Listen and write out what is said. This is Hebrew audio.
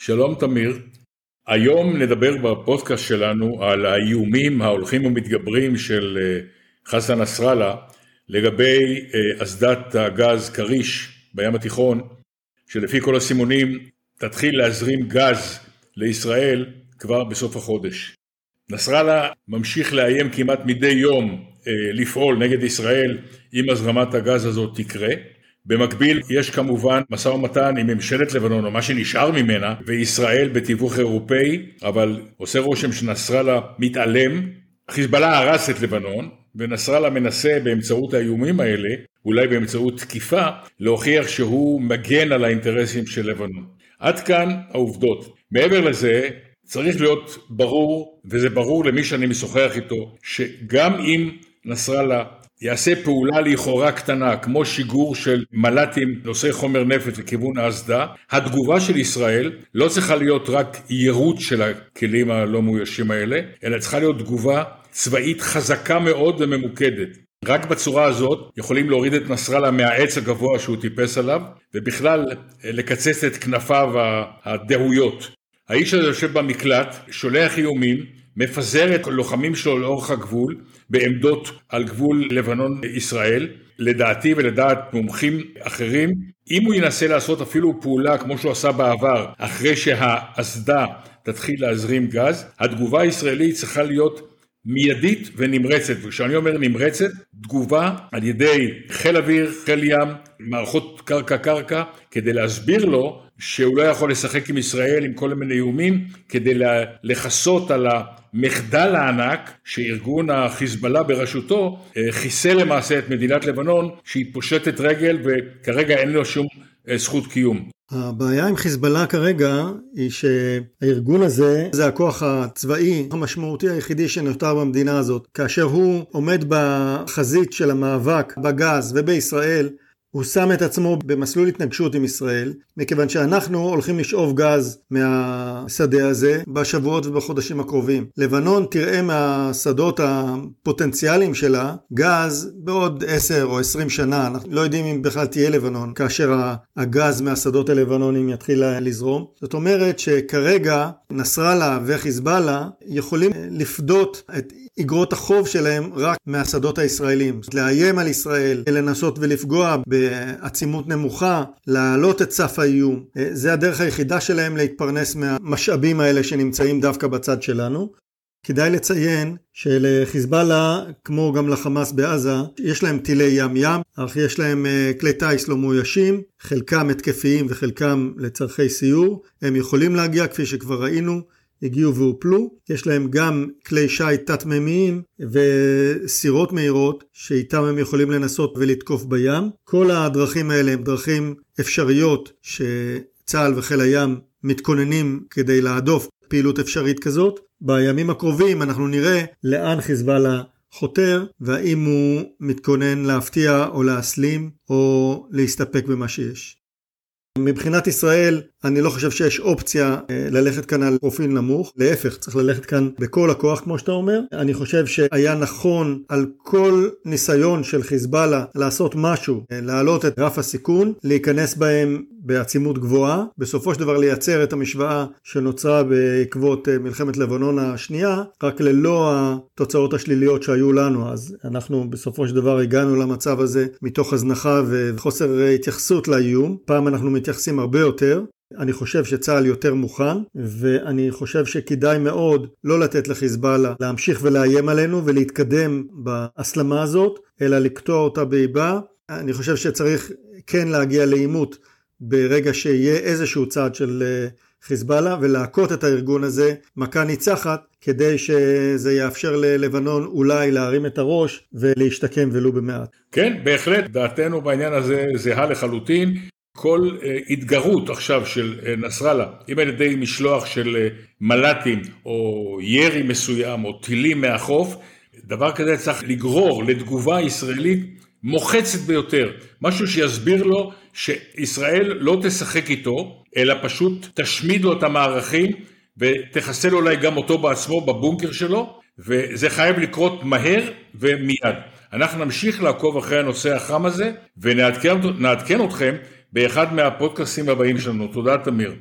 שלום תמיר, היום נדבר בפודקאסט שלנו על האיומים ההולכים ומתגברים של אה, חסן נסראללה לגבי אה, אסדת הגז כריש בים התיכון, שלפי כל הסימונים תתחיל להזרים גז לישראל כבר בסוף החודש. נסראללה ממשיך לאיים כמעט מדי יום אה, לפעול נגד ישראל אם הזרמת הגז הזאת תקרה. במקביל יש כמובן משא ומתן עם ממשלת לבנון או מה שנשאר ממנה וישראל בתיווך אירופאי אבל עושה רושם שנסראללה מתעלם. חיזבאללה הרס את לבנון ונסראללה מנסה באמצעות האיומים האלה אולי באמצעות תקיפה להוכיח שהוא מגן על האינטרסים של לבנון. עד כאן העובדות. מעבר לזה צריך להיות ברור וזה ברור למי שאני משוחח איתו שגם אם נסראללה יעשה פעולה לכאורה קטנה כמו שיגור של מל"טים נושאי חומר נפץ לכיוון האסדה, התגובה של ישראל לא צריכה להיות רק יירוט של הכלים הלא מאוישים האלה, אלא צריכה להיות תגובה צבאית חזקה מאוד וממוקדת. רק בצורה הזאת יכולים להוריד את נסראללה מהעץ הגבוה שהוא טיפס עליו ובכלל לקצץ את כנפיו הדהויות. האיש הזה יושב במקלט, שולח איומים, מפזר את הלוחמים שלו לאורך הגבול בעמדות על גבול לבנון-ישראל, לדעתי ולדעת מומחים אחרים, אם הוא ינסה לעשות אפילו פעולה כמו שהוא עשה בעבר, אחרי שהאסדה תתחיל להזרים גז, התגובה הישראלית צריכה להיות מיידית ונמרצת, וכשאני אומר נמרצת, תגובה על ידי חיל אוויר, חיל ים, מערכות קרקע-קרקע, כדי להסביר לו שהוא לא יכול לשחק עם ישראל עם כל מיני איומים כדי לכסות על המחדל הענק שארגון החיזבאללה בראשותו אה, חיסל למעשה את מדינת לבנון שהיא פושטת רגל וכרגע אין לו שום זכות קיום. הבעיה עם חיזבאללה כרגע היא שהארגון הזה זה הכוח הצבאי המשמעותי היחידי שנותר במדינה הזאת. כאשר הוא עומד בחזית של המאבק בגז ובישראל הוא שם את עצמו במסלול התנגשות עם ישראל, מכיוון שאנחנו הולכים לשאוב גז מהשדה הזה בשבועות ובחודשים הקרובים. לבנון תראה מהשדות הפוטנציאליים שלה גז בעוד 10 או 20 שנה, אנחנו לא יודעים אם בכלל תהיה לבנון כאשר הגז מהשדות הלבנונים יתחיל לזרום. זאת אומרת שכרגע נסראללה וחיזבאללה יכולים לפדות את אגרות החוב שלהם רק מהשדות הישראלים. לאיים על ישראל, לנסות ולפגוע בעצימות נמוכה, להעלות את סף האיום. אה, זה הדרך היחידה שלהם להתפרנס מהמשאבים האלה שנמצאים דווקא בצד שלנו. כדאי לציין שלחיזבאללה, כמו גם לחמאס בעזה, יש להם טילי ים ים, אך יש להם אה, כלי טיס לא מאוישים, חלקם התקפיים וחלקם לצורכי סיור. הם יכולים להגיע, כפי שכבר ראינו, הגיעו והופלו, יש להם גם כלי שיט תת-מימיים וסירות מהירות שאיתם הם יכולים לנסות ולתקוף בים. כל הדרכים האלה הם דרכים אפשריות שצה"ל וחיל הים מתכוננים כדי להדוף פעילות אפשרית כזאת. בימים הקרובים אנחנו נראה לאן חיזבאללה חותר והאם הוא מתכונן להפתיע או להסלים או להסתפק במה שיש. מבחינת ישראל, אני לא חושב שיש אופציה אה, ללכת כאן על פרופיל נמוך, להפך, צריך ללכת כאן בכל הכוח כמו שאתה אומר. אני חושב שהיה נכון על כל ניסיון של חיזבאללה לעשות משהו, אה, להעלות את רף הסיכון, להיכנס בהם בעצימות גבוהה, בסופו של דבר לייצר את המשוואה שנוצרה בעקבות אה, מלחמת לבנון השנייה, רק ללא התוצאות השליליות שהיו לנו. אז אנחנו בסופו של דבר הגענו למצב הזה מתוך הזנחה וחוסר התייחסות לאיום. פעם אנחנו מתייחסים הרבה יותר. אני חושב שצה"ל יותר מוכן, ואני חושב שכדאי מאוד לא לתת לחיזבאללה להמשיך ולאיים עלינו ולהתקדם בהסלמה הזאת, אלא לקטוע אותה באיבה. אני חושב שצריך כן להגיע לעימות ברגע שיהיה איזשהו צעד של אה, חיזבאללה ולהכות את הארגון הזה מכה ניצחת כדי שזה יאפשר ללבנון אולי להרים את הראש ולהשתקם ולו במעט. כן, בהחלט, דעתנו בעניין הזה זהה לחלוטין. כל אה, התגרות עכשיו של אה, נסראללה, אם על ידי משלוח של מל"טים או ירי מסוים או טילים מהחוף, דבר כזה צריך לגרור לתגובה ישראלית מוחצת ביותר, משהו שיסביר לו שישראל לא תשחק איתו, אלא פשוט תשמיד לו את המערכים ותחסל אולי גם אותו בעצמו בבונקר שלו, וזה חייב לקרות מהר ומיד. אנחנו נמשיך לעקוב אחרי הנושא החם הזה ונעדכן אתכם באחד מהפודקאסים הבאים שלנו. תודה תמיר.